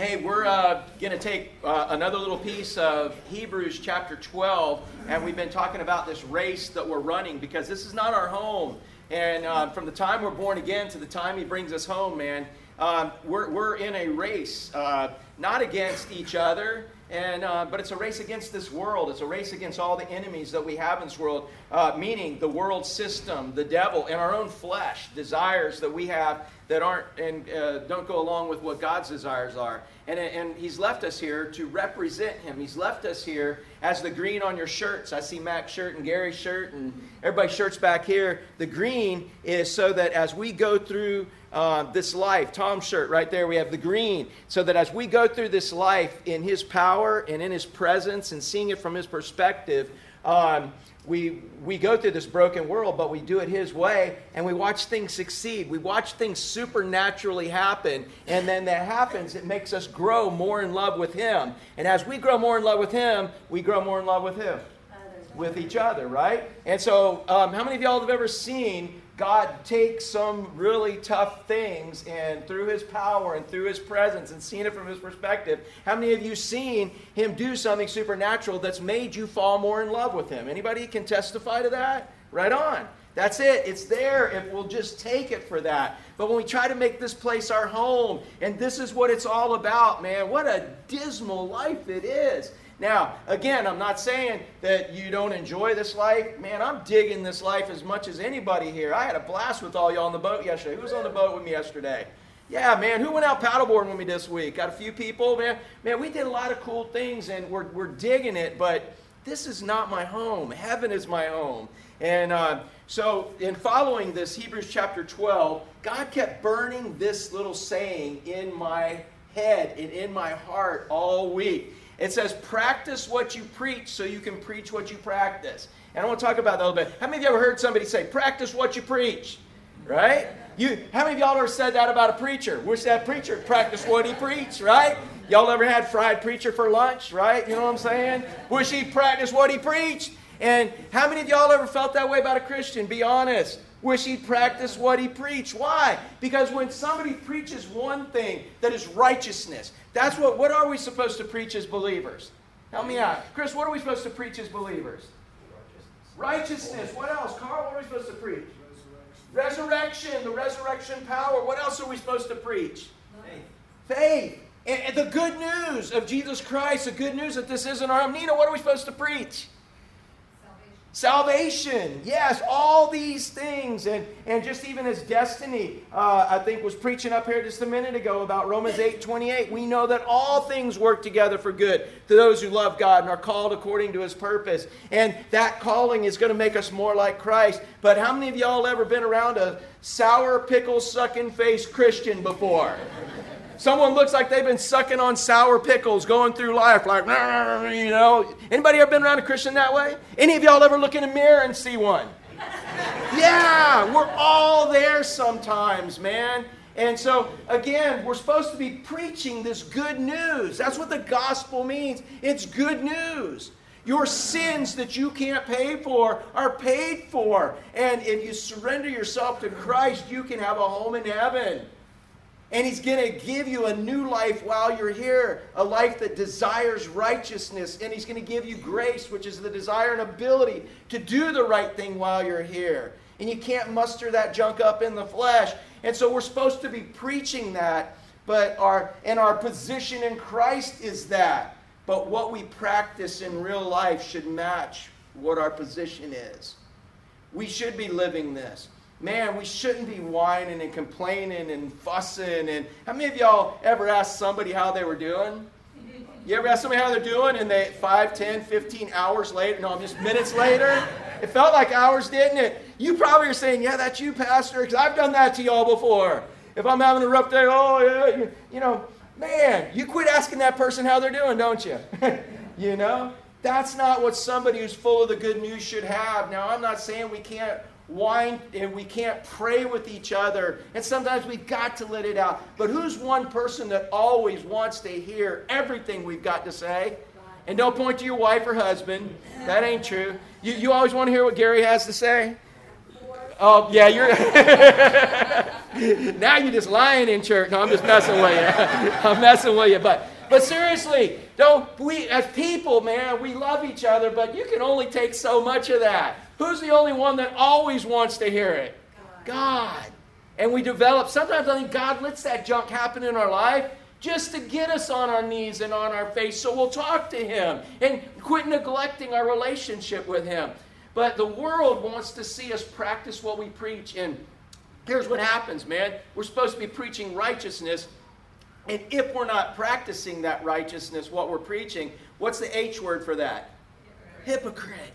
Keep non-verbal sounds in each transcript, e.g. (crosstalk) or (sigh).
Hey, we're uh, going to take uh, another little piece of Hebrews chapter 12, and we've been talking about this race that we're running because this is not our home. And uh, from the time we're born again to the time He brings us home, man, um, we're, we're in a race, uh, not against each other. And, uh, but it's a race against this world. It's a race against all the enemies that we have in this world, uh, meaning the world system, the devil, and our own flesh, desires that we have that aren't and uh, don't go along with what God's desires are. And, and He's left us here to represent Him. He's left us here as the green on your shirts. I see Mac's shirt and Gary's shirt and everybody's shirts back here. The green is so that as we go through uh, this life, Tom's shirt right there, we have the green, so that as we go through this life in His power and in His presence and seeing it from His perspective, um, we, we go through this broken world, but we do it His way, and we watch things succeed. We watch things supernaturally happen, and then that happens, it makes us grow more in love with Him. And as we grow more in love with Him, we grow more in love with Him, with each other, right? And so, um, how many of y'all have ever seen God takes some really tough things and through his power and through his presence and seeing it from his perspective, how many of you seen him do something supernatural that's made you fall more in love with him? Anybody can testify to that? Right on. That's it. It's there if we'll just take it for that. But when we try to make this place our home, and this is what it's all about, man, what a dismal life it is. Now, again, I'm not saying that you don't enjoy this life. Man, I'm digging this life as much as anybody here. I had a blast with all y'all on the boat yesterday. Who was on the boat with me yesterday? Yeah, man. Who went out paddleboarding with me this week? Got a few people, man. Man, we did a lot of cool things and we're, we're digging it, but this is not my home. Heaven is my home. And uh, so, in following this, Hebrews chapter 12, God kept burning this little saying in my head and in my heart all week. It says, practice what you preach so you can preach what you practice. And I want to talk about that a little bit. How many of you ever heard somebody say, practice what you preach? Right? You, how many of y'all ever said that about a preacher? Wish that preacher practice what he preached, right? Y'all ever had fried preacher for lunch, right? You know what I'm saying? Wish he practiced what he preached. And how many of y'all ever felt that way about a Christian? Be honest. Wish he'd practice what he preached. Why? Because when somebody preaches one thing that is righteousness, that's what, what are we supposed to preach as believers? Help me out. Chris, what are we supposed to preach as believers? Righteousness. righteousness. What else? Carl, what are we supposed to preach? Resurrection. resurrection. The resurrection power. What else are we supposed to preach? Faith. Faith. And, and the good news of Jesus Christ, the good news that this isn't our Nina, what are we supposed to preach? Salvation, yes, all these things. And, and just even as Destiny, uh, I think, was preaching up here just a minute ago about Romans 8 28, we know that all things work together for good to those who love God and are called according to his purpose. And that calling is going to make us more like Christ. But how many of y'all ever been around a sour, pickle sucking face Christian before? Someone looks like they've been sucking on sour pickles going through life, like, you know. Anybody ever been around a Christian that way? Any of y'all ever look in a mirror and see one? yeah, we're all there sometimes, man. And so, again, we're supposed to be preaching this good news. That's what the gospel means. It's good news. Your sins that you can't pay for are paid for. And if you surrender yourself to Christ, you can have a home in heaven. And He's going to give you a new life while you're here, a life that desires righteousness. And He's going to give you grace, which is the desire and ability to do the right thing while you're here. And you can't muster that junk up in the flesh. And so we're supposed to be preaching that, but our and our position in Christ is that. But what we practice in real life should match what our position is. We should be living this man, we shouldn't be whining and complaining and fussing. And how many of y'all ever asked somebody how they were doing? You ever ask somebody how they're doing and they 5, 10, 15 hours later, no, I'm just minutes later? It felt like hours, didn't it? You probably are saying, yeah, that's you, Pastor, because I've done that to y'all before. If I'm having a rough day, oh, yeah, you, you know, man, you quit asking that person how they're doing, don't you? (laughs) you know? That's not what somebody who's full of the good news should have. Now, I'm not saying we can't whine and we can't pray with each other. And sometimes we've got to let it out. But who's one person that always wants to hear everything we've got to say? And don't point to your wife or husband. That ain't true. You, you always want to hear what Gary has to say? Oh, yeah, you're. (laughs) now you're just lying in church. No, I'm just messing with you. (laughs) I'm messing with you. But, but seriously, don't we as people, man, we love each other, but you can only take so much of that. Who's the only one that always wants to hear it? God. And we develop, sometimes I think God lets that junk happen in our life just to get us on our knees and on our face so we'll talk to Him and quit neglecting our relationship with Him. But the world wants to see us practice what we preach. And here's what happens, man. We're supposed to be preaching righteousness. And if we're not practicing that righteousness, what we're preaching, what's the H word for that? Hypocrite. Hypocrite.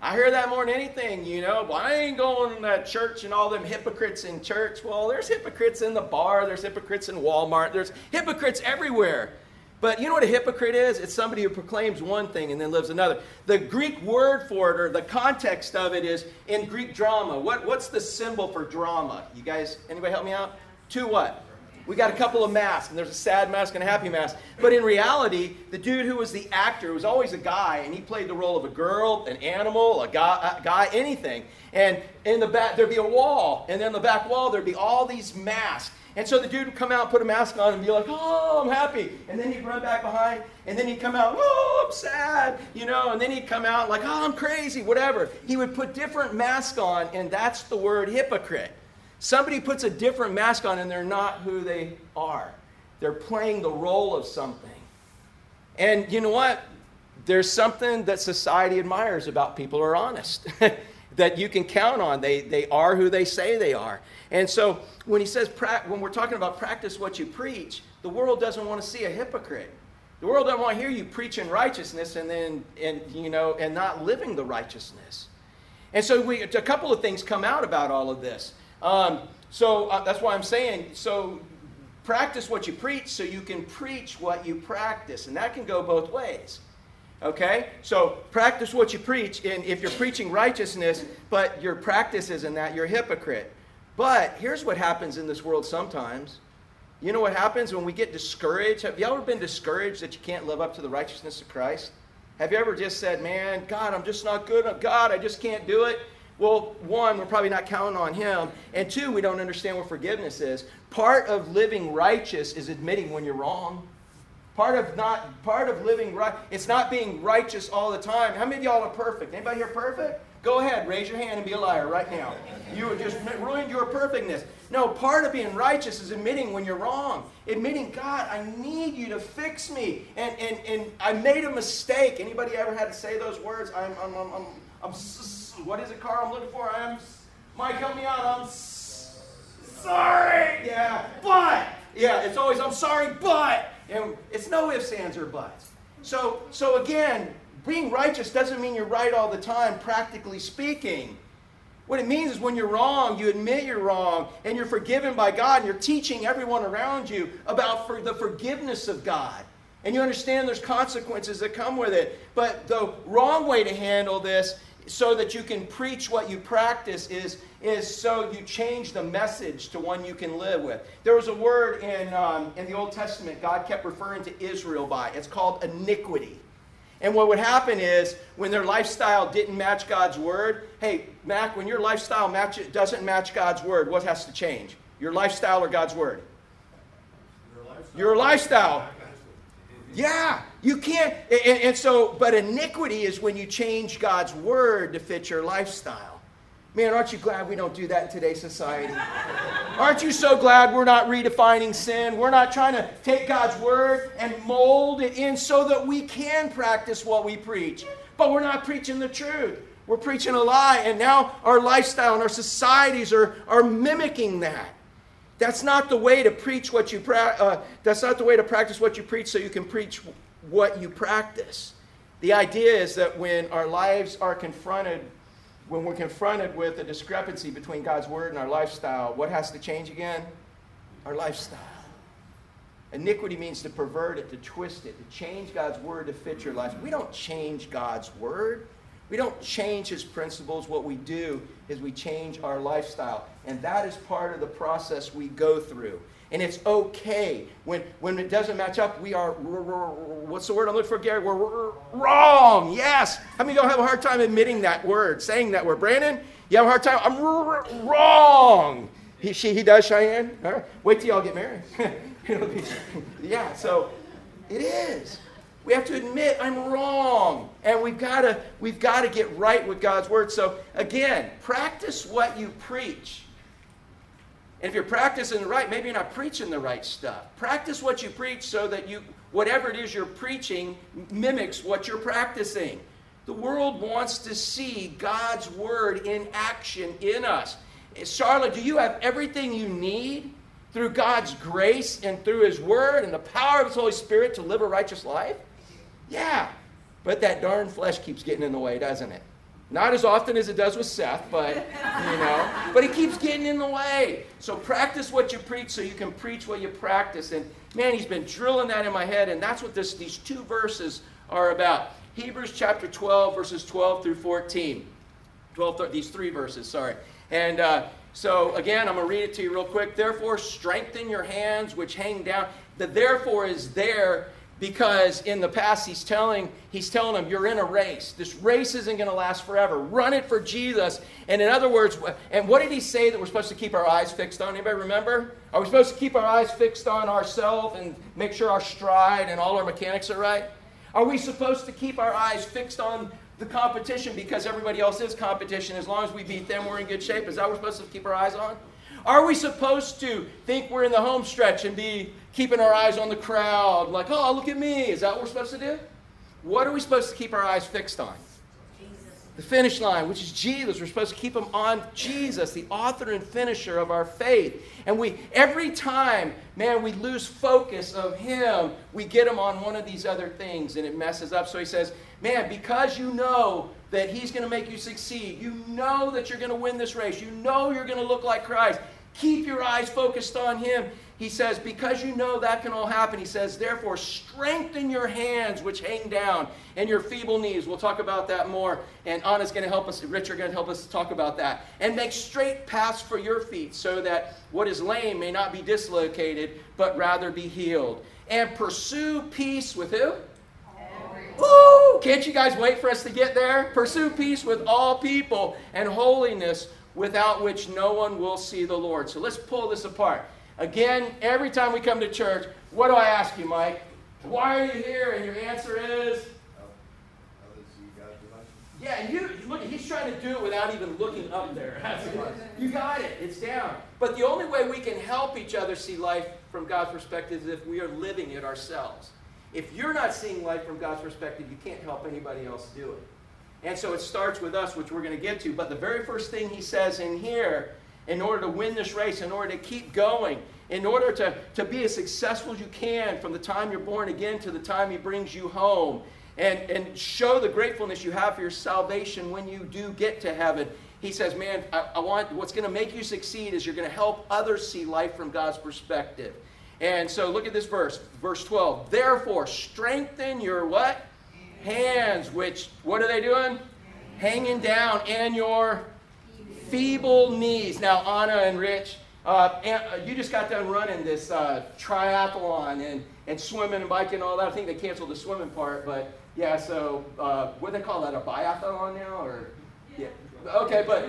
I hear that more than anything, you know. Well, I ain't going to church and all them hypocrites in church. Well, there's hypocrites in the bar, there's hypocrites in Walmart, there's hypocrites everywhere. But you know what a hypocrite is? It's somebody who proclaims one thing and then lives another. The Greek word for it, or the context of it, is in Greek drama. What, what's the symbol for drama? You guys, anybody help me out? Two what? We got a couple of masks, and there's a sad mask and a happy mask. But in reality, the dude who was the actor was always a guy, and he played the role of a girl, an animal, a guy, a guy anything. And in the back, there'd be a wall, and then the back wall, there'd be all these masks. And so the dude would come out, put a mask on, and be like, "Oh, I'm happy," and then he'd run back behind, and then he'd come out, "Oh, I'm sad," you know, and then he'd come out like, "Oh, I'm crazy," whatever. He would put different masks on, and that's the word hypocrite. Somebody puts a different mask on and they're not who they are. They're playing the role of something. And you know what? There's something that society admires about people who are honest, (laughs) that you can count on. They, they are who they say they are. And so when he says, when we're talking about practice what you preach, the world doesn't want to see a hypocrite. The world doesn't want to hear you preaching righteousness and then, and, you know, and not living the righteousness. And so we, a couple of things come out about all of this. Um, so uh, that's why I'm saying, so practice what you preach so you can preach what you practice. And that can go both ways. Okay? So practice what you preach. And if you're preaching righteousness, but your practice isn't that, you're a hypocrite. But here's what happens in this world sometimes. You know what happens when we get discouraged? Have you ever been discouraged that you can't live up to the righteousness of Christ? Have you ever just said, man, God, I'm just not good. God, I just can't do it? Well, one, we're probably not counting on him. And two, we don't understand what forgiveness is. Part of living righteous is admitting when you're wrong. Part of not part of living right, it's not being righteous all the time. How many of y'all are perfect? Anybody here perfect? Go ahead, raise your hand and be a liar right now. You just ruined your perfectness. No, part of being righteous is admitting when you're wrong. Admitting, God, I need you to fix me. And, and, and I made a mistake. Anybody ever had to say those words? I'm, I'm, I'm, I'm, I'm what is it, Carl? I'm looking for. I'm. Mike, help me out. I'm sorry. Yeah, but yeah, it's always I'm sorry, but and it's no ifs, ands, or buts. So, so again, being righteous doesn't mean you're right all the time, practically speaking. What it means is when you're wrong, you admit you're wrong, and you're forgiven by God, and you're teaching everyone around you about for the forgiveness of God. And you understand there's consequences that come with it. But the wrong way to handle this so that you can preach what you practice is, is so you change the message to one you can live with. There was a word in, um, in the Old Testament God kept referring to Israel by. It's called iniquity. And what would happen is when their lifestyle didn't match God's word, hey, Mac, when your lifestyle match, doesn't match God's word, what has to change? Your lifestyle or God's word? Your lifestyle. Your lifestyle. Yeah, you can't. And, and, so, but iniquity is when you change God's word to fit your lifestyle. Man, aren't you glad we don't do that in today's society? aren't you so glad we're not redefining sin? We're not trying to take God's word and mold it in so that we can practice what we preach. But we're not preaching the truth. We're preaching a lie, and now our lifestyle and our societies are, are mimicking that. That's not the way to preach what you pra- uh, that's not the way to practice what you preach so you can preach what you practice. The idea is that when our lives are confronted when we're confronted with a discrepancy between God's word and our lifestyle, what has to change again? Our lifestyle. Iniquity means to pervert it, to twist it, to change God's word to fit your life. We don't change God's word. We don't change his principles. What we do is we change our lifestyle. And that is part of the process we go through. And it's okay. When, when it doesn't match up, we are, what's the word I'm looking for, Gary? We're wrong. Yes. How many of y'all have a hard time admitting that word, saying that word? Brandon, you have a hard time? I'm wrong. He, she, he does, Cheyenne? Wait till y'all get married. (laughs) yeah, so it is. We have to admit I'm wrong. And we've got to we've got to get right with God's word. So again, practice what you preach. And if you're practicing the right, maybe you're not preaching the right stuff. Practice what you preach so that you whatever it is you're preaching mimics what you're practicing. The world wants to see God's word in action in us. Charlotte, do you have everything you need through God's grace and through His Word and the power of His Holy Spirit to live a righteous life? Yeah, but that darn flesh keeps getting in the way, doesn't it? Not as often as it does with Seth, but you know, but it keeps getting in the way. So practice what you preach so you can preach what you practice. And man, he's been drilling that in my head, and that's what this, these two verses are about. Hebrews chapter 12, verses 12 through 14. 12, these three verses, sorry. And uh, so again, I'm going to read it to you real quick. Therefore, strengthen your hands which hang down. The therefore is there because in the past he's telling he's telling them you're in a race. This race isn't going to last forever. Run it for jesus. And in other words and what did he say that we're supposed to keep our eyes fixed on? Anybody remember? Are we supposed to keep our eyes fixed on ourselves and make sure our stride and all our mechanics are right? Are we supposed to keep our eyes fixed on the competition because everybody else is competition? As long as we beat them we're in good shape. Is that what we're supposed to keep our eyes on are we supposed to think we're in the home stretch and be keeping our eyes on the crowd, like, oh, look at me? Is that what we're supposed to do? What are we supposed to keep our eyes fixed on? The finish line, which is Jesus. We're supposed to keep them on Jesus, the author and finisher of our faith. And we every time, man, we lose focus of him, we get him on one of these other things and it messes up. So he says, Man, because you know that he's going to make you succeed, you know that you're going to win this race, you know you're going to look like Christ, keep your eyes focused on him. He says, because you know that can all happen, he says, therefore, strengthen your hands which hang down and your feeble knees. We'll talk about that more. And Anna's going to help us, Rich are going to help us talk about that. And make straight paths for your feet so that what is lame may not be dislocated, but rather be healed. And pursue peace with who? Woo! Can't you guys wait for us to get there? Pursue peace with all people and holiness without which no one will see the Lord. So let's pull this apart. Again, every time we come to church, what do I ask you, Mike? Why are you here? And your answer is? Yeah, and you look, he's trying to do it without even looking up there. (laughs) you got it. It's down. But the only way we can help each other see life from God's perspective is if we are living it ourselves. If you're not seeing life from God's perspective, you can't help anybody else do it. And so it starts with us, which we're going to get to. But the very first thing he says in here, in order to win this race, in order to keep going, in order to, to be as successful as you can from the time you're born again to the time he brings you home, and, and show the gratefulness you have for your salvation when you do get to heaven. He says, Man, I, I want what's going to make you succeed is you're going to help others see life from God's perspective. And so look at this verse, verse 12. Therefore, strengthen your what? Hands, which, what are they doing? Hanging down, and your feeble knees. Now, Anna and Rich, uh, and, uh, you just got done running this uh, triathlon and, and swimming and biking and all that. I think they canceled the swimming part, but yeah, so uh, what do they call that? A biathlon now? or yeah. Okay, but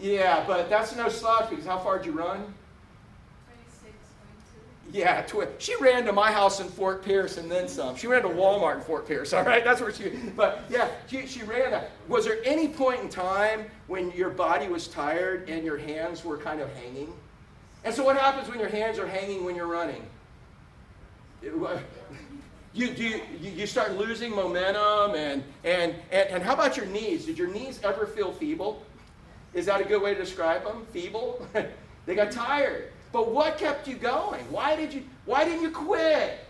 yeah, but that's no slouch because how far did you run? Yeah, twi- she ran to my house in Fort Pierce and then some. She ran to Walmart in Fort Pierce, all right? That's where she, but yeah, she, she ran. Was there any point in time when your body was tired and your hands were kind of hanging? And so what happens when your hands are hanging when you're running? You, you, you start losing momentum and, and, and, and how about your knees? Did your knees ever feel feeble? Is that a good way to describe them? Feeble? (laughs) they got tired. But what kept you going? Why did you why didn't you quit?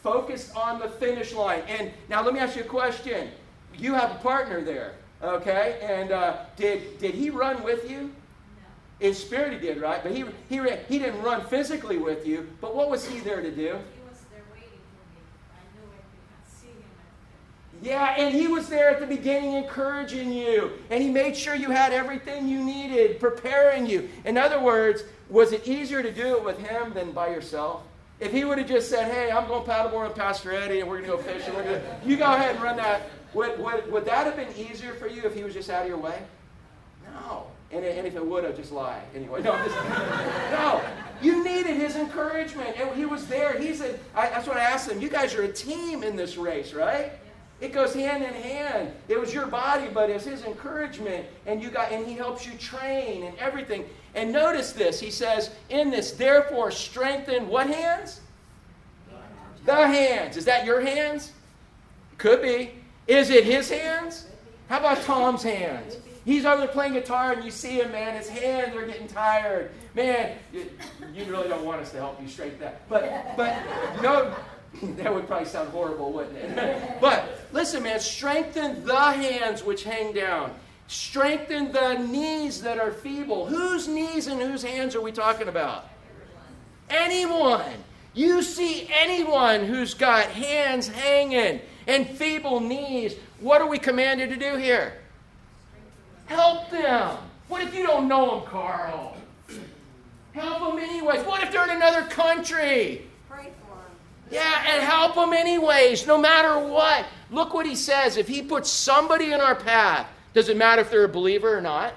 Focus on the finish line. And now let me ask you a question. You have a partner there, okay? And uh, did did he run with you? No. In spirit, he did, right? But he he he didn't run physically with you. But what was he there to do? Yeah, and he was there at the beginning encouraging you. And he made sure you had everything you needed, preparing you. In other words, Was it easier to do it with him than by yourself? If he would have just said, hey, I'm going paddleboard with Pastor Eddie and we're going to go fishing, we're gonna, you go ahead and run that, would, would, would that have been easier for you if he was just out of your way? No. And, and if it would have, just lie. Anyway, no, just, no. You needed his encouragement. And he was there. He said, I, that's what I asked him. You guys are a team in this race, right? It goes hand in hand. It was your body, but it's his encouragement, and you got, and he helps you train and everything. And notice this. He says, in this, therefore, strengthen what hands? The hands. Is that your hands? Could be. Is it his hands? How about Tom's hands? He's over there playing guitar, and you see him, man. His hands are getting tired. Man, you, you really don't want us to help you straighten that. But, but no, (laughs) that would probably sound horrible, wouldn't it? (laughs) but listen, man, strengthen the hands which hang down. Strengthen the knees that are feeble. Whose knees and whose hands are we talking about? Anyone. You see anyone who's got hands hanging and feeble knees, what are we commanded to do here? Help them. What if you don't know them, Carl? Help them anyways. What if they're in another country? Yeah, and help them anyways, no matter what. Look what he says. If he puts somebody in our path, does it matter if they're a believer or not?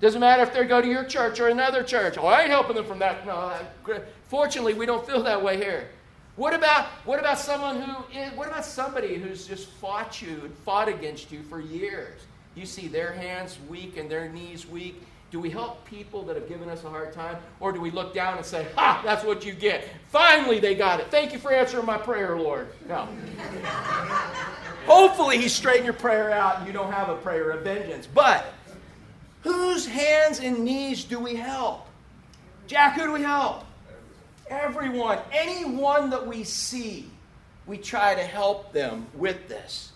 Doesn't matter if they go to your church or another church. Oh, I ain't helping them from that. No, fortunately, we don't feel that way here. What about what about someone who is, what about somebody who's just fought you and fought against you for years? you see their hands weak and their knees weak? Do we help people that have given us a hard time? Or do we look down and say, Ha, that's what you get. Finally, they got it. Thank you for answering my prayer, Lord. No. (laughs) Hopefully, He straightened your prayer out and you don't have a prayer of vengeance. But whose hands and knees do we help? Jack, who do we help? Everyone. Anyone that we see, we try to help them with this.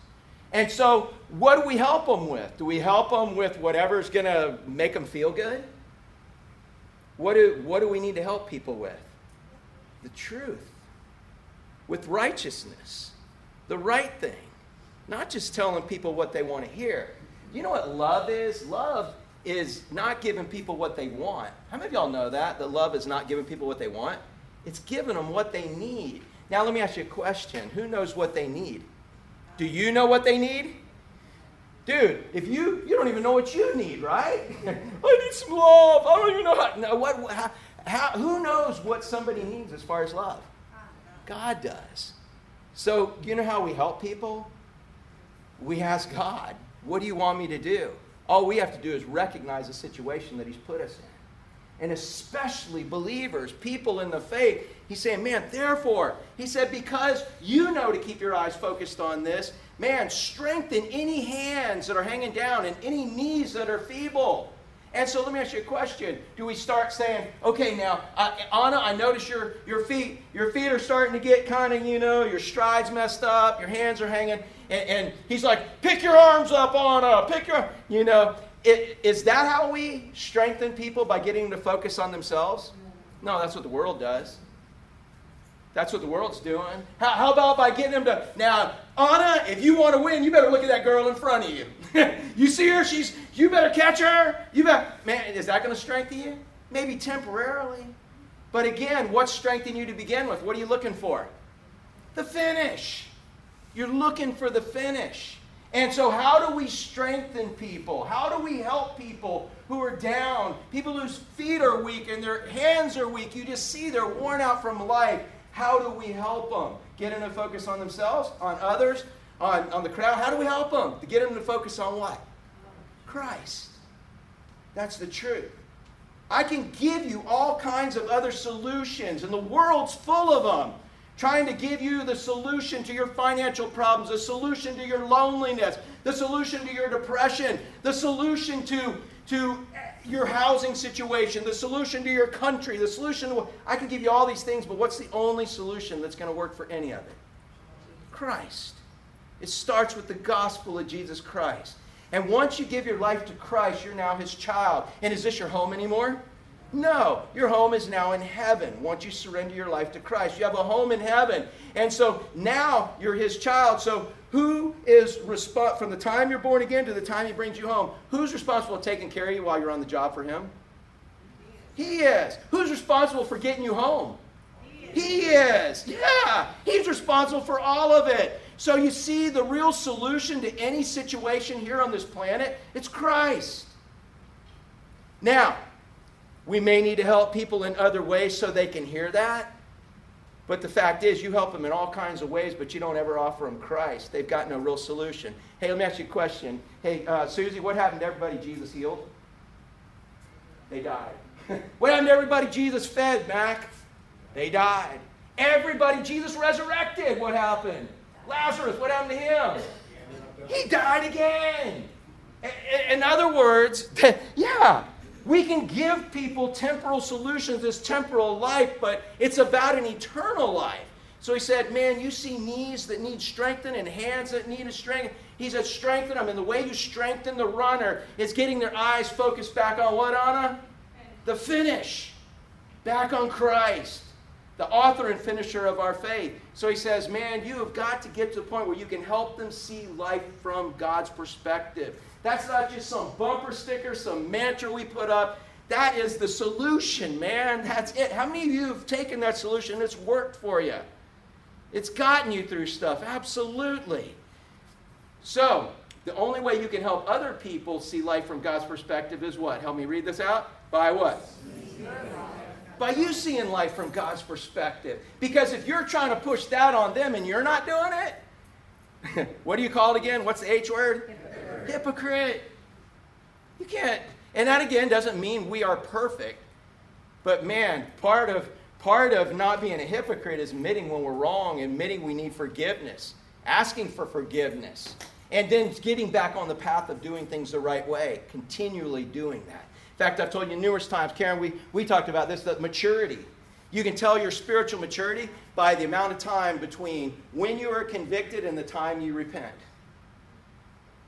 And so, what do we help them with? Do we help them with whatever's going to make them feel good? What do, what do we need to help people with? The truth, with righteousness, the right thing, not just telling people what they want to hear. You know what love is? Love is not giving people what they want. How many of y'all know that? That love is not giving people what they want? It's giving them what they need. Now, let me ask you a question Who knows what they need? Do you know what they need? Dude, if you you don't even know what you need, right? (laughs) I need some love. I don't even know how. No, what? How, how, who knows what somebody needs as far as love? God does. So you know how we help people? We ask God, "What do you want me to do?" All we have to do is recognize the situation that He's put us in and especially believers, people in the faith. He's saying, man, therefore, he said, because you know to keep your eyes focused on this, man, strengthen any hands that are hanging down and any knees that are feeble. And so let me ask you a question. Do we start saying, okay, now, uh, Anna, I notice your, your feet, your feet are starting to get kind of, you know, your strides messed up, your hands are hanging. And, and he's like, pick your arms up, Anna, pick your, you know. It, is that how we strengthen people by getting them to focus on themselves? No, that's what the world does. That's what the world's doing. How, how, about by getting them to now, Anna? If you want to win, you better look at that girl in front of you. (laughs) you see her? She's. You better catch her. You better. Man, is that going to strengthen you? Maybe temporarily, but again, what's strengthening you to begin with? What are you looking for? The finish. You're looking for the finish. And so, how do we strengthen people? How do we help people who are down? People whose feet are weak and their hands are weak. You just see they're worn out from life. How do we help them? Get them to focus on themselves, on others, on, on the crowd? How do we help them? To get them to focus on what? Christ. That's the truth. I can give you all kinds of other solutions, and the world's full of them trying to give you the solution to your financial problems, the solution to your loneliness, the solution to your depression, the solution to, to your housing situation, the solution to your country, the solution to, I can give you all these things, but what's the only solution that's going to work for any of it? Christ. It starts with the gospel of Jesus Christ. And once you give your life to Christ, you're now his child. And is this your home anymore? No, your home is now in heaven once you surrender your life to Christ. You have a home in heaven. And so now you're his child. So who is responsible from the time you're born again to the time he brings you home? Who's responsible for taking care of you while you're on the job for him? He is. Who's responsible for getting you home? He is. Yeah, he's responsible for all of it. So you see, the real solution to any situation here on this planet, it's Christ. Now, we may need to help people in other ways so they can hear that. But the fact is, you help them in all kinds of ways, but you don't ever offer them Christ. They've got no real solution. Hey, let me ask you a question. Hey, uh, Susie, what happened to everybody Jesus healed? They died. (laughs) what happened to everybody Jesus fed, Mac? They died. Everybody Jesus resurrected. What happened? Lazarus, what happened to him? He died again. In other words, (laughs) yeah, we can give people temporal solutions, this temporal life, but it's about an eternal life. So he said, Man, you see knees that need strengthened and hands that need a strength. He said, Strengthen them. And the way you strengthen the runner is getting their eyes focused back on what, Anna? The finish. Back on Christ, the author and finisher of our faith. So he says, Man, you have got to get to the point where you can help them see life from God's perspective. That's not just some bumper sticker, some mantra we put up. That is the solution, man. That's it. How many of you have taken that solution it's worked for you? It's gotten you through stuff. Absolutely. So, the only way you can help other people see life from God's perspective is what? Help me read this out. By what? By you seeing life from God's perspective. Because if you're trying to push that on them and you're not doing it, (laughs) what do you call it again? What's the H word? Hypocrite. You can't. And that again doesn't mean we are perfect. But man, part of part of not being a hypocrite is admitting when we're wrong, admitting we need forgiveness, asking for forgiveness, and then getting back on the path of doing things the right way, continually doing that. In fact, I've told you numerous times, Karen, we, we talked about this, that maturity. You can tell your spiritual maturity by the amount of time between when you are convicted and the time you repent.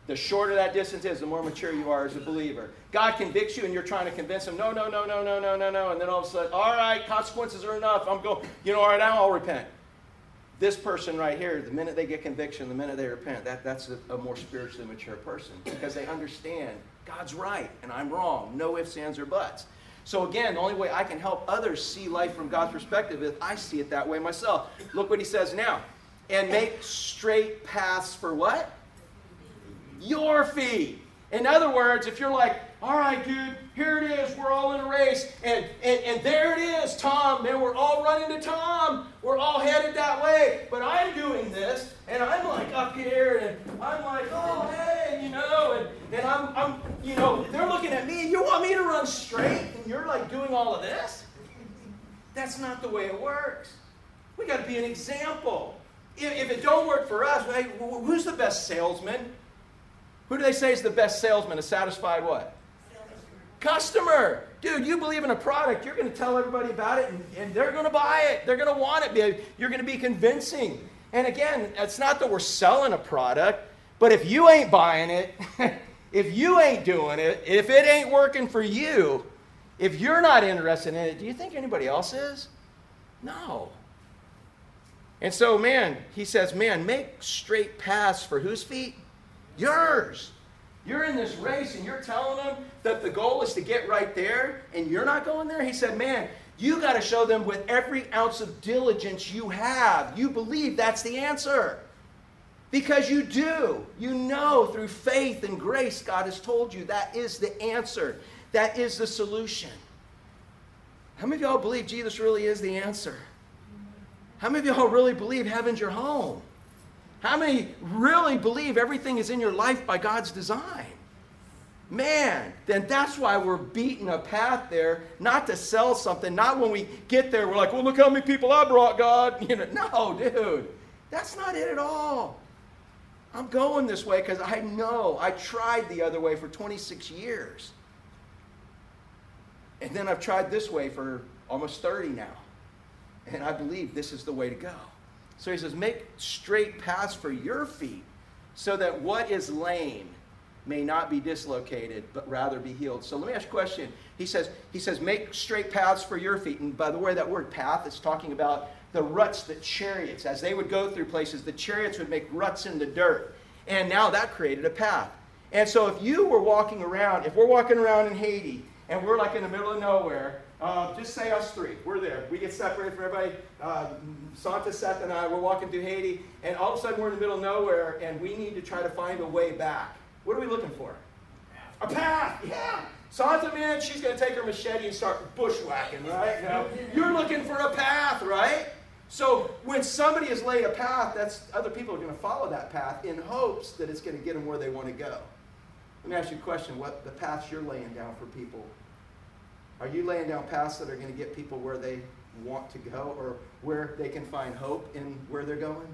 The shorter that distance is, the more mature you are as a believer. God convicts you and you're trying to convince him, no, no, no, no, no, no, no, no. And then all of a sudden, all right, consequences are enough. I'm going, you know, all right, now I'll repent. This person right here, the minute they get conviction, the minute they repent, that, that's a, a more spiritually mature person because they understand God's right and I'm wrong. No ifs, ands, or buts. So again, the only way I can help others see life from God's perspective is I see it that way myself. Look what he says now. And make straight paths for what? Your feet. In other words, if you're like, all right, dude, here it is, we're all in a race, and, and, and there it is, Tom, man, we're all running to Tom. We're all headed that way. But I'm doing this, and I'm like up here, and I'm like, oh, hey, you know, and, and I'm, I'm, you know, they're looking at me, you want me to run straight, and you're like doing all of this? That's not the way it works. We got to be an example. If, if it don't work for us, hey, who's the best salesman? Who do they say is the best salesman? A satisfied what? Customer. Dude, you believe in a product, you're going to tell everybody about it, and, and they're going to buy it. They're going to want it. You're going to be convincing. And again, it's not that we're selling a product, but if you ain't buying it, (laughs) if you ain't doing it, if it ain't working for you, if you're not interested in it, do you think anybody else is? No. And so, man, he says, man, make straight paths for whose feet? Yours. You're in this race and you're telling them that the goal is to get right there and you're not going there? He said, Man, you got to show them with every ounce of diligence you have. You believe that's the answer. Because you do. You know through faith and grace, God has told you that is the answer, that is the solution. How many of y'all believe Jesus really is the answer? How many of y'all really believe heaven's your home? How many really believe everything is in your life by God's design? Man, then that's why we're beating a path there, not to sell something, not when we get there, we're like, well, look how many people I brought, God. (laughs) You know, no, dude, that's not it at all. I'm going this way because I know I tried the other way for 26 years. And then I've tried this way for almost 30 now. And I believe this is the way to go. So he says, Make straight paths for your feet, so that what is lame may not be dislocated, but rather be healed. So let me ask you a question. He says, he says, Make straight paths for your feet. And by the way, that word path is talking about the ruts that chariots, as they would go through places, the chariots would make ruts in the dirt. And now that created a path. And so if you were walking around, if we're walking around in Haiti and we're like in the middle of nowhere, Uh, just say us three. We're there. We get separated from everybody. Uh, Santa, Seth, and I, we're walking through Haiti, and all of a sudden we're in the middle of nowhere, and we need to try to find a way back. What are we looking for? A path. Yeah. Santa, man, she's going to take her machete and start bushwhacking, right? Now, you're looking for a path, right? So when somebody has laid a path, that's other people are going to follow that path in hopes that it's going to get them where they want to go. Let me ask you a question: What the paths you're laying down for people are you laying down paths that are going to get people where they want to go or where they can find hope in where they're going?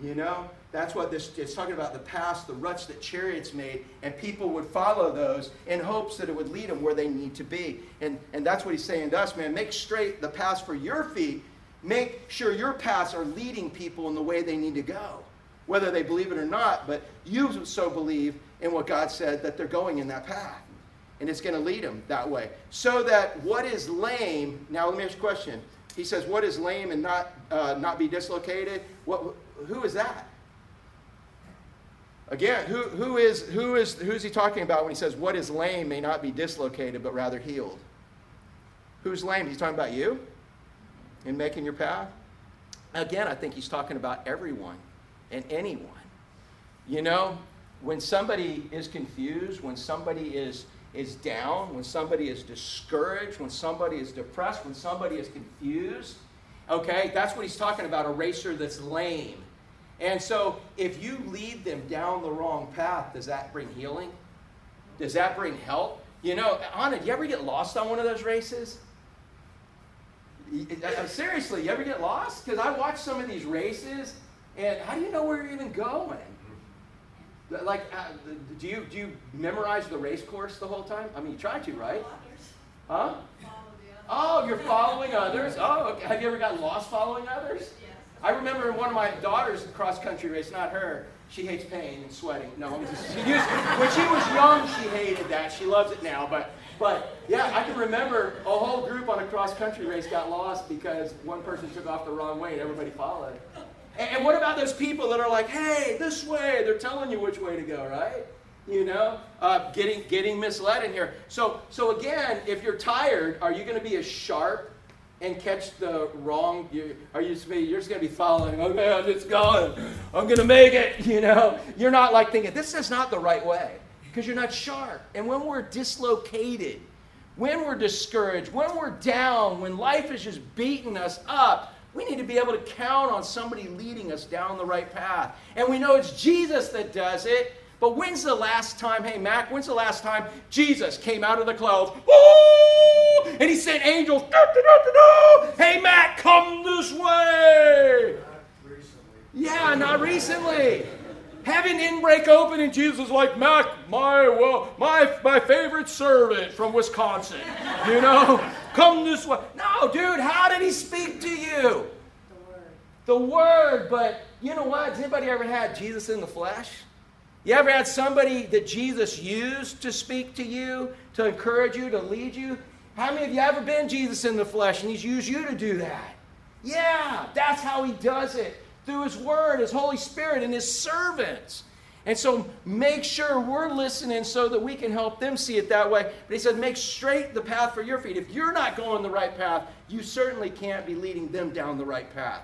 You know, that's what this it's talking about the past, the ruts that chariots made, and people would follow those in hopes that it would lead them where they need to be. And, and that's what he's saying to us, man. Make straight the paths for your feet. Make sure your paths are leading people in the way they need to go, whether they believe it or not. But you so believe in what God said that they're going in that path and it's going to lead them that way. So that what is lame, now let me ask a question. He says, What is lame and not, uh, not be dislocated? What, who is that? Again, who, who is who is who's he talking about when he says what is lame may not be dislocated but rather healed? Who's lame? He's talking about you in making your path. Again, I think he's talking about everyone and anyone. You know, when somebody is confused, when somebody is is down, when somebody is discouraged, when somebody is depressed, when somebody is confused. Okay, that's what he's talking about a racer that's lame. And so if you lead them down the wrong path, does that bring healing? Does that bring help? You know, Anna, do you ever get lost on one of those races? Uh, seriously, you ever get lost? Because I watch some of these races, and how do you know where you're even going? Like, uh, do you do you memorize the race course the whole time? I mean, you try to, right? Huh? Oh, you're following others. (laughs) Oh, okay. have you ever gotten lost following others? Yes. I remember one of my daughters' cross country race, not her. She hates pain and sweating. No, just, she used, when she was young, she hated that. She loves it now, but but yeah, I can remember a whole group on a cross country race got lost because one person took off the wrong way and everybody followed. And what about those people that are like, hey, this way? They're telling you which way to go, right? You know, uh, getting getting misled in here. So so again, if you're tired, are you going to be as sharp and catch the wrong? You, are you you're just going to be following? Okay, I'm just going. I'm going to make it. (laughs) You know, you're not like thinking this is not the right way because you're not sharp. And when we're dislocated, when we're discouraged, when we're down, when life is just beating us up, we need to be able to count on somebody leading us down the right path. And we know it's Jesus that does it. But when's the last time, hey, Mac, when's the last time Jesus came out of the clouds, Woo! and he sent angels, da, da, da, hey, Mac, come this way? Yeah, not recently. Heaven didn't break open, and Jesus like, Mac, my, well, my, my favorite servant from Wisconsin, you know, come this way. No, dude, how did he speak to you? The Word. The Word, but you know what? Has anybody ever had Jesus in the flesh? You ever had somebody that Jesus used to speak to you, to encourage you, to lead you? How many of you ever been Jesus in the flesh and he's used you to do that? Yeah, that's how he does it through His Word, His Holy Spirit, and His servants. And so make sure we're listening so that we can help them see it that way. But he said, make straight the path for your feet. If you're not going the right path, you certainly can't be leading them down the right path.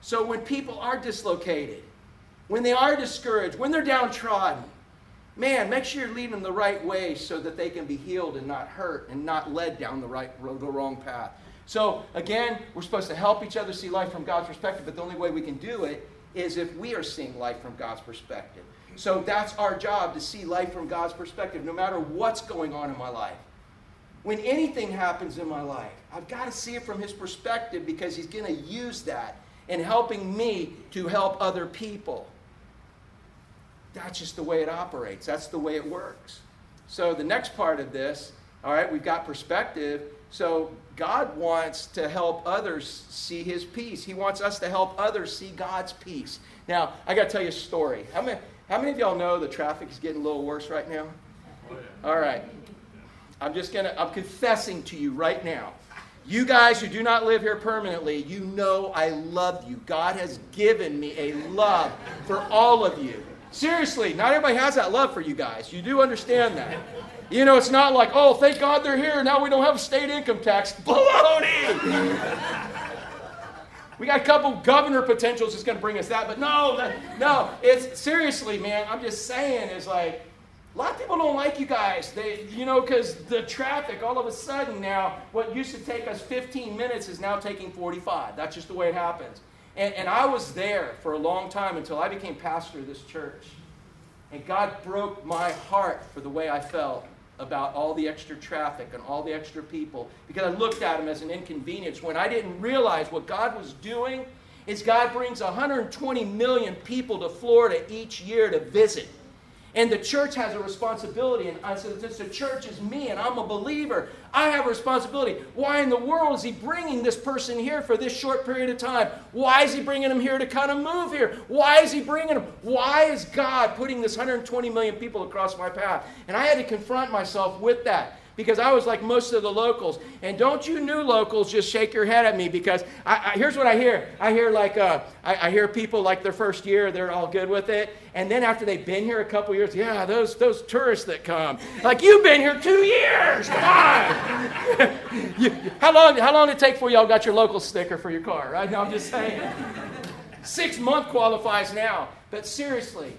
So when people are dislocated, when they are discouraged, when they're downtrodden, man, make sure you're leading them the right way so that they can be healed and not hurt and not led down the right the wrong path. So, again, we're supposed to help each other see life from God's perspective, but the only way we can do it is if we are seeing life from God's perspective. So, that's our job to see life from God's perspective, no matter what's going on in my life. When anything happens in my life, I've got to see it from His perspective because He's going to use that in helping me to help other people. That's just the way it operates, that's the way it works. So, the next part of this, all right, we've got perspective. So God wants to help others see his peace. He wants us to help others see God's peace. Now, I got to tell you a story. How many, how many of y'all know the traffic is getting a little worse right now? All right. I'm just going to, I'm confessing to you right now. You guys who do not live here permanently, you know I love you. God has given me a love for all of you. Seriously, not everybody has that love for you guys. You do understand that. You know, it's not like, oh, thank God they're here. Now we don't have state income tax. Baloney! We got a couple governor potentials that's going to bring us that, but no, that, no. It's seriously, man. I'm just saying, it's like a lot of people don't like you guys. They, you know, because the traffic. All of a sudden now, what used to take us 15 minutes is now taking 45. That's just the way it happens. And, and I was there for a long time until I became pastor of this church. And God broke my heart for the way I felt about all the extra traffic and all the extra people because I looked at them as an inconvenience when I didn't realize what God was doing is God brings 120 million people to Florida each year to visit. And the church has a responsibility. And I said, since the church is me and I'm a believer, I have a responsibility. Why in the world is he bringing this person here for this short period of time? Why is he bringing him here to kind of move here? Why is he bringing him? Why is God putting this 120 million people across my path? And I had to confront myself with that because I was like most of the locals. And don't you new locals just shake your head at me because I, I, here's what I hear. I hear like uh, I, I, hear people like their first year, they're all good with it, and then after they've been here a couple years, yeah, those those tourists that come, like you've been here two years. Come on. (laughs) you, how long how long did it take for y'all got your local sticker for your car? Right? No, I'm just saying. Six month qualifies now, but seriously.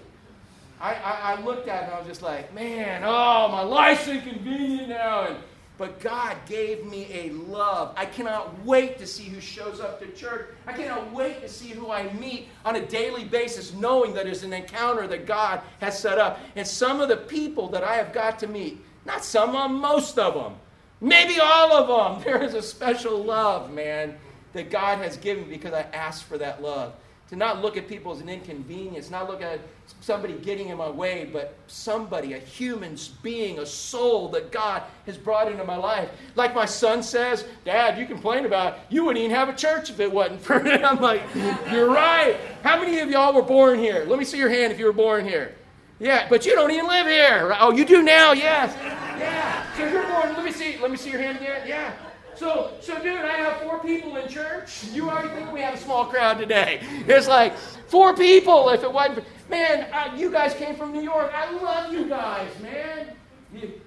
I, I, I, looked at it and I was just like, man, oh, my life's inconvenient now. And, but God gave me a love. I cannot wait to see who shows up to church. I cannot wait to see who I meet on a daily basis, knowing that it's an encounter that God has set up. And some of the people that I have got to meet, not some of them, most of them, maybe all of them, (laughs) there is a special love, man, that God has given because I asked for that love to not look at people as an inconvenience, not look at somebody getting in my way, but somebody, a human being, a soul that God has brought into my life. Like my son says, Dad, you complain about you wouldn't even have a church if it wasn't for it. (laughs) I'm like, you're right. How many of y'all were born here? Let me see your hand if you were born here. Yeah, but you don't even live here. Oh, you do now, yes. Yeah. So you're born. Let me see. Let me see your hand again. Yeah. So, so dude, I have four people in church. You already think we have a small crowd today. It's like four people. If it wasn't, man, you guys came from New York. I love you guys, man. You,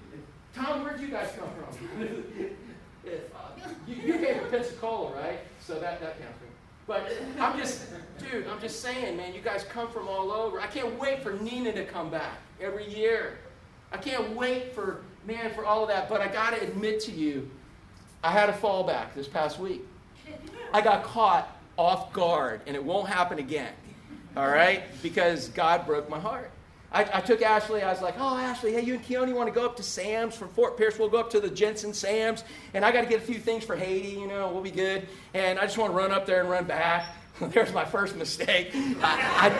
Tom, where'd you guys come from? (laughs) you, you, came from Pensacola, right? So that that counts. But I'm just, dude, I'm just saying, man, you guys come from all over. I can't wait for Nina to come back every year. I can't wait for man for all of that. But I got to admit to you I had a fallback this past week. I got caught off guard, and it won't happen again. All right? Because God broke my heart. I, I, took Ashley. I was like, "Oh, Ashley, hey, you and Keone want to go up to Sam's from Fort Pierce? We'll go up to the Jensen Sam's, and I got to get a few things for Haiti. You know, we'll be good. And I just want to run up there and run back." (laughs) There's my first mistake. I,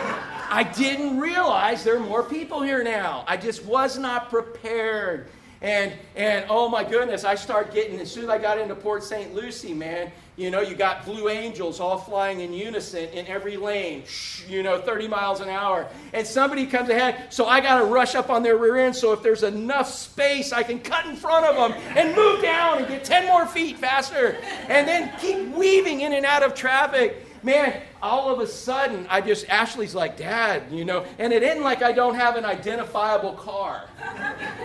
I, I didn't realize there are more people here now. I just was not prepared. And, and oh my goodness, I start getting, as soon as I got into Port St. Lucie, man, you know, you got Blue Angels all flying in unison in every lane, you know, 30 miles an hour. And somebody comes ahead, so I got to rush up on their rear end so if there's enough space, I can cut in front of them and move down and get 10 more feet faster. And then keep weaving in and out of traffic man, all of a sudden, I just, Ashley's like, Dad, you know, and it isn't like I don't have an identifiable car.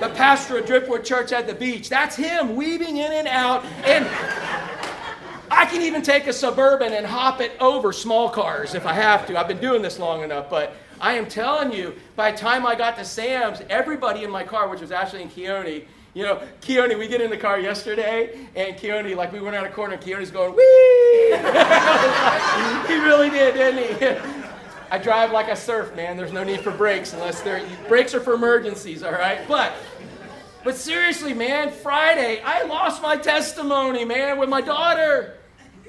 The pastor of Driftwood Church at the beach, that's him weaving in and out. And I can even take a Suburban and hop it over small cars if I have to. I've been doing this long enough, but I am telling you, by the time I got to Sam's, everybody in my car, which was Ashley and Keone, you know, Keone, we get in the car yesterday, and Keone, like we went around a corner, and Keone's going, wee! (laughs) he really did, didn't he? (laughs) I drive like I surf, man. There's no need for brakes unless they're brakes are for emergencies, all right? But but seriously, man, Friday, I lost my testimony, man, with my daughter.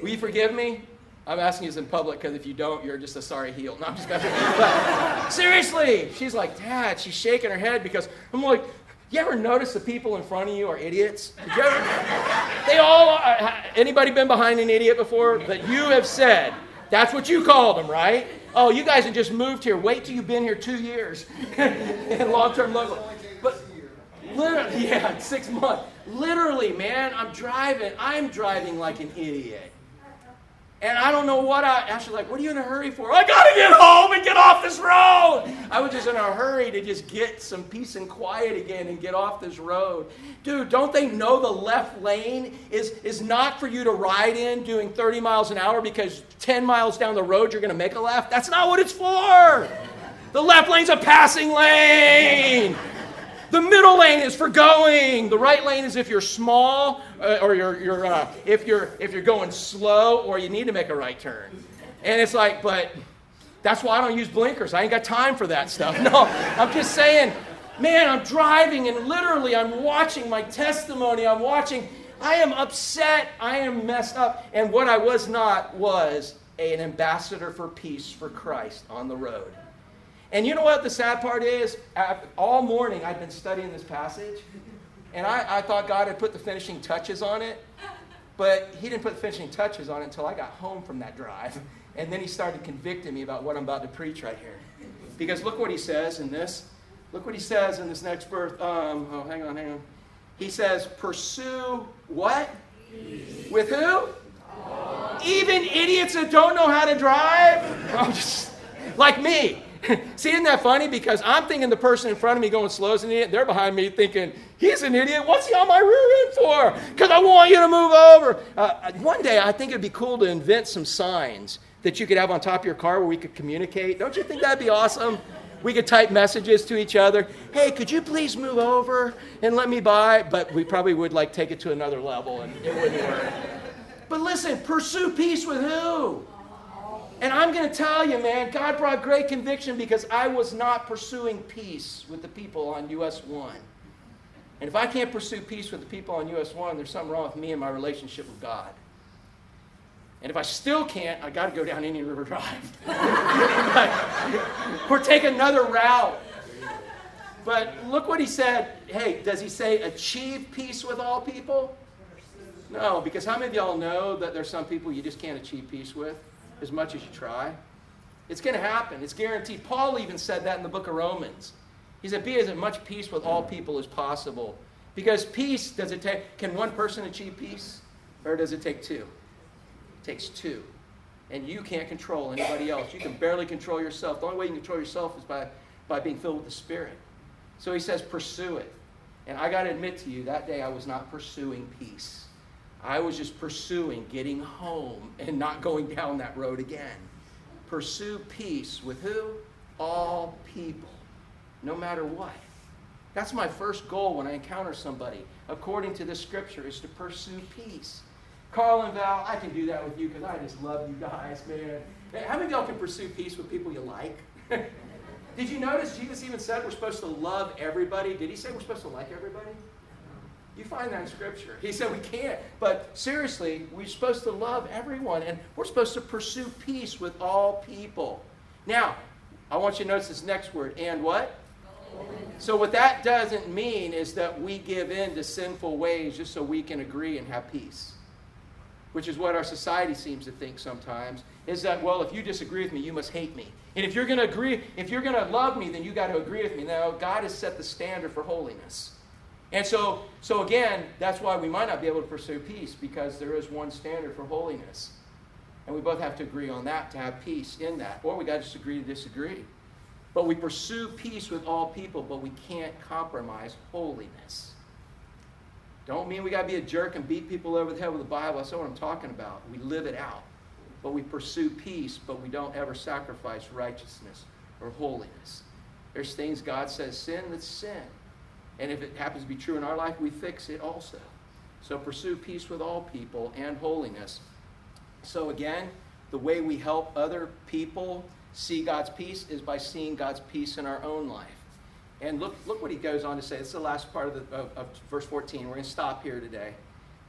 Will you forgive me? I'm asking you this in public because if you don't, you're just a sorry heel. No, I'm just kidding. (laughs) But seriously, she's like, Dad, she's shaking her head because I'm like, you ever notice the people in front of you are idiots? Ever, they all are. Anybody been behind an idiot before? That you have said, that's what you called them, right? Oh, you guys have just moved here. Wait till you've been here two years (laughs) in long term local. But literally, (laughs) yeah, six months. Literally, man, I'm driving. I'm driving like an idiot. And I don't know what I, Ashley's like, what are you in a hurry for? I gotta get home and get off this road. I was just in a hurry to just get some peace and quiet again and get off this road. Dude, don't they know the left lane is, is not for you to ride in doing 30 miles an hour because 10 miles down the road you're gonna make a left? That's not what it's for. The left lane's a passing lane. The middle lane is for going. The right lane is if you're small uh, or you're, you're uh, if you're if you're going slow or you need to make a right turn. And it's like, but that's why I don't use blinkers. I ain't got time for that stuff. (laughs) No, I'm just saying, man, I'm driving and literally I'm watching my testimony. I'm watching. I am upset. I am messed up. And what I was not was an ambassador for peace for Christ on the road. And you know what the sad part is? All morning I've been studying this passage, and I, I, thought God had put the finishing touches on it, but He didn't put the finishing touches on it until I got home from that drive. And then He started convicting me about what I'm about to preach right here. Because look what He says in this. Look what He says in this next verse. Um, oh, hang on, hang on. He says, Pursue what? Peace. With who? Even idiots that don't know how to drive? (laughs) Just, like me. (laughs) See, isn't that funny? Because I'm thinking the person in front of me going slow is an idiot. They're behind me thinking, he's an idiot. What's he on my rear end for? Because I want you to move over. Uh, one day, I think it'd be cool to invent some signs that you could have on top of your car where we could communicate. Don't you think that'd be awesome? We could type messages to each other. Hey, could you please move over and let me by? But we probably would like take it to another level and it wouldn't work. But listen, pursue peace with who? And I'm going to tell you, man, God brought great conviction because I was not pursuing peace with the people on US 1. And if I can't pursue peace with the people on US 1, there's something wrong with me and my relationship with God. And if I still can't, I got to go down Indian River (laughs) Drive. (laughs) or take another route. But look what he said. Hey, does he say achieve peace with all people? No, because how many of y'all know that there's some people you just can't achieve peace with? As much as you try. It's going to happen. It's guaranteed. Paul even said that in the book of Romans. He said, Be as much peace with all people as possible. Because peace, does it take, can one person achieve peace? Or does it take two? It takes two. And you can't control anybody else. You can barely control yourself. The only way you can control yourself is by, by being filled with the Spirit. So he says, Pursue it. And I got to admit to you, that day I was not pursuing peace. I was just pursuing getting home and not going down that road again. Pursue peace with who? All people, no matter what. That's my first goal when I encounter somebody, according to this scripture, is to pursue peace. Carl and Val, I can do that with you because I just love you guys, man. How many of y'all can pursue peace with people you like? (laughs) Did you notice Jesus even said we're supposed to love everybody? Did he say we're supposed to like everybody? You find that in Scripture. He said we can't. But seriously, we're supposed to love everyone, and we're supposed to pursue peace with all people. Now, I want you to notice this next word, and what? So, what that doesn't mean is that we give in to sinful ways just so we can agree and have peace. Which is what our society seems to think sometimes is that, well, if you disagree with me, you must hate me. And if you're going to agree, if you're going to love me, then you got to agree with me. Now, God has set the standard for holiness. And so, so again, that's why we might not be able to pursue peace because there is one standard for holiness. And we both have to agree on that to have peace in that. Or we got to just agree to disagree. But we pursue peace with all people, but we can't compromise holiness. Don't mean we got to be a jerk and beat people over the head with the Bible. That's not what I'm talking about. We live it out. But we pursue peace, but we don't ever sacrifice righteousness or holiness. There's things God says sin, that's sin. And if it happens to be true in our life, we fix it also. So pursue peace with all people and holiness. So again, the way we help other people see God's peace is by seeing God's peace in our own life. And look, look what he goes on to say. It's the last part of, the, of, of verse 14. We're going to stop here today.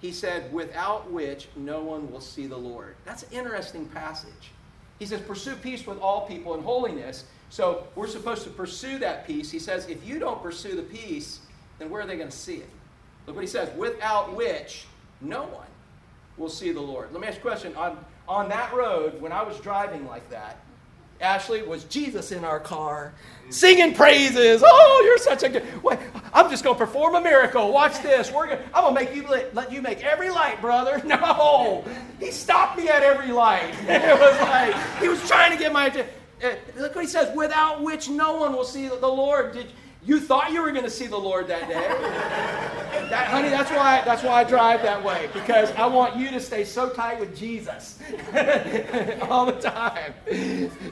He said, without which no one will see the Lord. That's an interesting passage. He says, pursue peace with all people and holiness. So we're supposed to pursue that peace. He says, if you don't pursue the peace, then where are they going to see it? Look what he says, without which no one will see the Lord. Let me ask you a question. On, on that road, when I was driving like that, Ashley, was Jesus in our car, singing praises. Oh, you're such a good. Wait, I'm just going to perform a miracle. Watch this. We're gonna, I'm going to make you let, let you make every light, brother. (laughs) No, he stopped me at every light. (laughs) it was like he was trying to get my attention. Uh, look what he says: without which no one will see the Lord. Did you thought you were going to see the Lord that day? (laughs) that, honey, that's why that's why I drive that way because I want you to stay so tight with Jesus (laughs) all the time.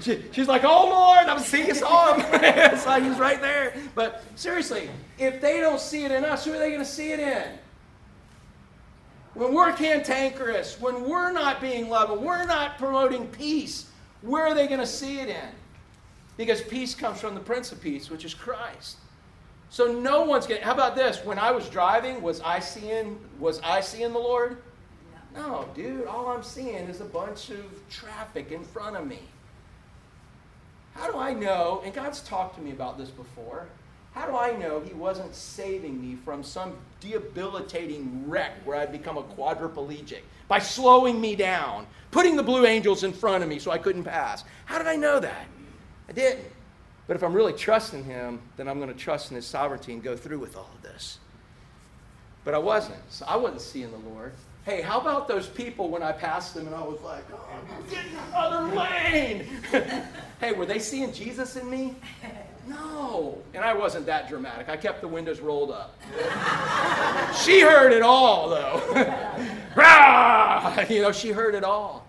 She, she's like, "Oh Lord, I'm singing a song." it's like he's right there. But seriously, if they don't see it in us, who are they going to see it in? When we're cantankerous, when we're not being loving, we're not promoting peace, where are they going to see it in? Because peace comes from the Prince of Peace, which is Christ. So no one's getting. How about this? When I was driving, was I seeing was I seeing the Lord? No, dude. All I'm seeing is a bunch of traffic in front of me. How do I know? And God's talked to me about this before. How do I know He wasn't saving me from some debilitating wreck where I'd become a quadriplegic by slowing me down, putting the blue angels in front of me so I couldn't pass? How did I know that? I didn't. But if I'm really trusting Him, then I'm going to trust in His sovereignty and go through with all of this. But I wasn't. So I wasn't seeing the Lord. Hey, how about those people when I passed them and I was like, oh, get in the other lane? (laughs) hey, were they seeing Jesus in me? No. And I wasn't that dramatic. I kept the windows rolled up. (laughs) she heard it all, though. (laughs) you know, she heard it all.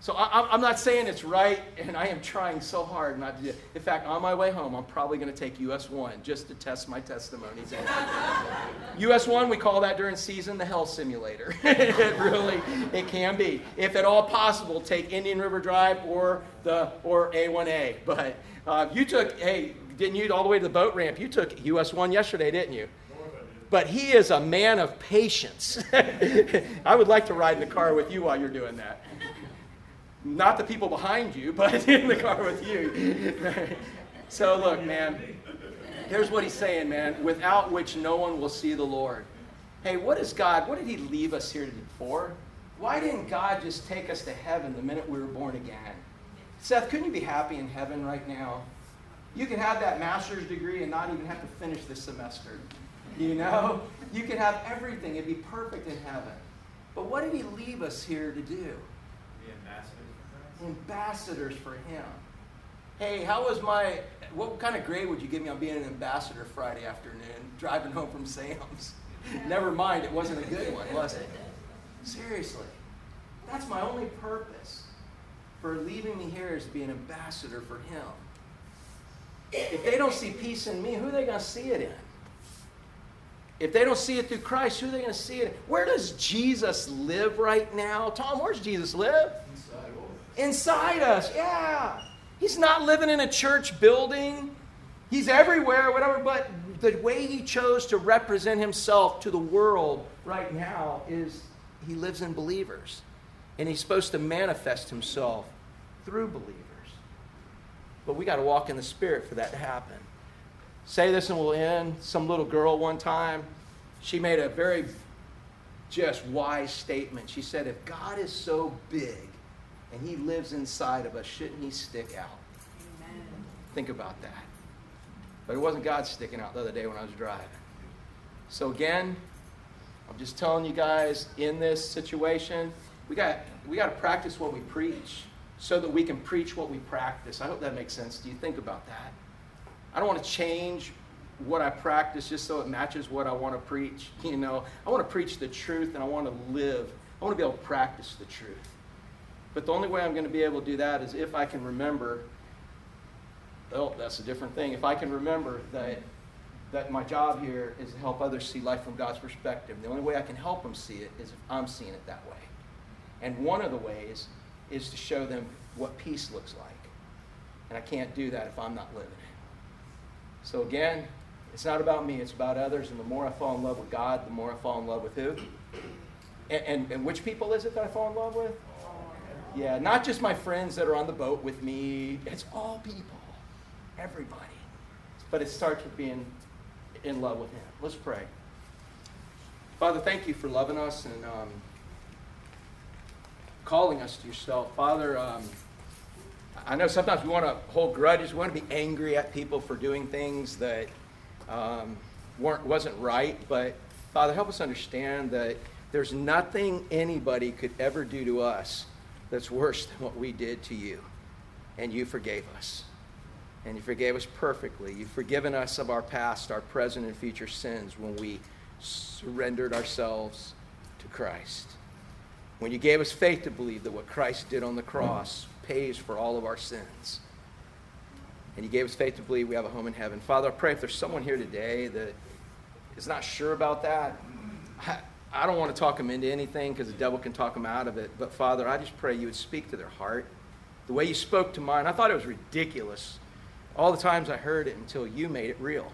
So I, am not saying it's right, and I am trying so hard not to. In fact, on my way home, I'm probably going to take US 1 just to test my testimonies. (laughs) US 1, we call that during season the hell simulator. it really, it can be. If at all possible, take Indian River Drive or the or A1A. But uh, you took, hey, didn't you all the way to the boat ramp? You took US 1 yesterday, didn't you? But he is a man of patience. (laughs) I would like to ride in the car with you while you're doing that. Not the people behind you, but (laughs) in the car with you. (laughs) so, look, man, here's what he's saying, man without which no one will see the Lord. Hey, what is God? What did he leave us here for? Why didn't God just take us to heaven the minute we were born again? Seth, couldn't you be happy in heaven right now? You can have that master's degree and not even have to finish this semester. You know? You could have everything. It'd be perfect in heaven. But what did he leave us here to do? Ambassadors. ambassadors for him. Hey, how was my, what kind of grade would you give me on being an ambassador Friday afternoon, driving home from Sam's? (laughs) Never mind, it wasn't a good one, was it? Seriously. That's my only purpose for leaving me here is to be an ambassador for him. If they don't see peace in me, who are they going to see it in? If they don't see it through Christ, who are they going to see it? In? Where does Jesus live right now? Tom, where's Jesus live? inside us. Yeah. He's not living in a church building. He's everywhere, whatever, but the way he chose to represent himself to the world right now is he lives in believers. And he's supposed to manifest himself through believers. But we got to walk in the Spirit for that to happen. Say this and we'll end. Some little girl one time, she made a very just wise statement. She said, If God is so big, and he lives inside of us, shouldn't he stick out? Amen. Think about that. But it wasn't God sticking out the other day when I was driving. So again, I'm just telling you guys in this situation, we got we got to practice what we preach so that we can preach what we practice. I hope that makes sense. Do you think about that? I don't want to change what I practice just so it matches what I want to preach. (laughs) You know, I want to preach the truth and I want to live. I want to be able to practice the truth. But the only way I'm going to be able to do that is if I can remember, oh, that's a different thing. If I can remember that, that my job here is to help others see life from God's perspective. The only way I can help them see it is if I'm seeing it that way. And one of the ways is to show them what peace looks like. And I can't do that if I'm not living it. So again, it's not about me, it's about others. And the more I fall in love with God, the more I fall in love with who? And, and, and which people is it that I fall in love with? Yeah, not just my friends that are on the boat with me. It's all people, everybody. But it starts with being in love with Him. Let's pray. Father, thank you for loving us and um, calling us to yourself. Father, um, I know sometimes we want to hold grudges. We want to be angry at people for doing things that um, weren't, wasn't right. But Father, help us understand that there's nothing anybody could ever do to us that's worse than what we did to you. And you forgave us. And you forgave us perfectly. You've forgiven us of our past, our present, and future sins when we surrendered ourselves to Christ. When you gave us faith to believe that what Christ did on the cross pays for all of our sins. And you gave us faith to believe we have a home in heaven. Father, I pray if there's someone here today that is not sure about that, I, I don't want to talk them into anything because the devil can talk them out of it. But Father, I just pray you would speak to their heart. The way you spoke to mine, I thought it was ridiculous. All the times I heard it until you made it real.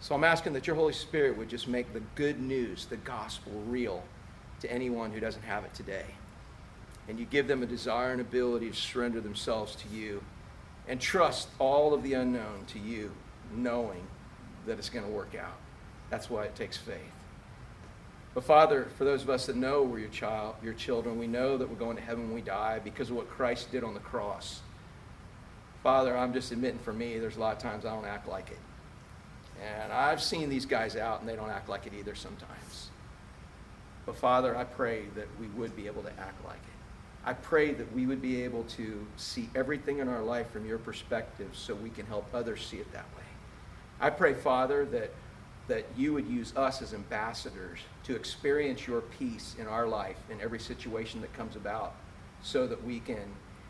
So I'm asking that your Holy Spirit would just make the good news, the gospel, real to anyone who doesn't have it today. And you give them a desire and ability to surrender themselves to you and trust all of the unknown to you, knowing that it's going to work out. That's why it takes faith. But Father, for those of us that know we're your child, your children, we know that we're going to heaven when we die because of what Christ did on the cross. Father, I'm just admitting for me, there's a lot of times I don't act like it. And I've seen these guys out and they don't act like it either sometimes. But Father, I pray that we would be able to act like it. I pray that we would be able to see everything in our life from your perspective so we can help others see it that way. I pray, Father, that, that you would use us as ambassadors to experience your peace in our life in every situation that comes about so that we can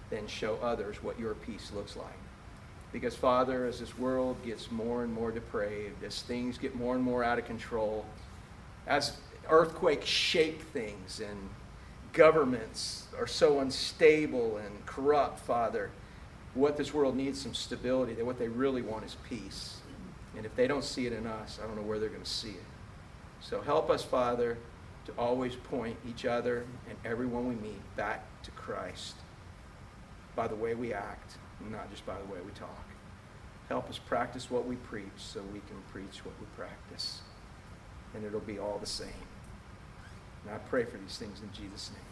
then show others what your peace looks like. Because, Father, as this world gets more and more depraved, as things get more and more out of control, as earthquakes shake things and governments are so unstable and corrupt, Father. What this world needs some stability. That what they really want is peace. And if they don't see it in us, I don't know where they're going to see it. So help us, Father, to always point each other and everyone we meet back to Christ by the way we act, not just by the way we talk. Help us practice what we preach so we can preach what we practice. And it'll be all the same. And I pray for these things in Jesus' name.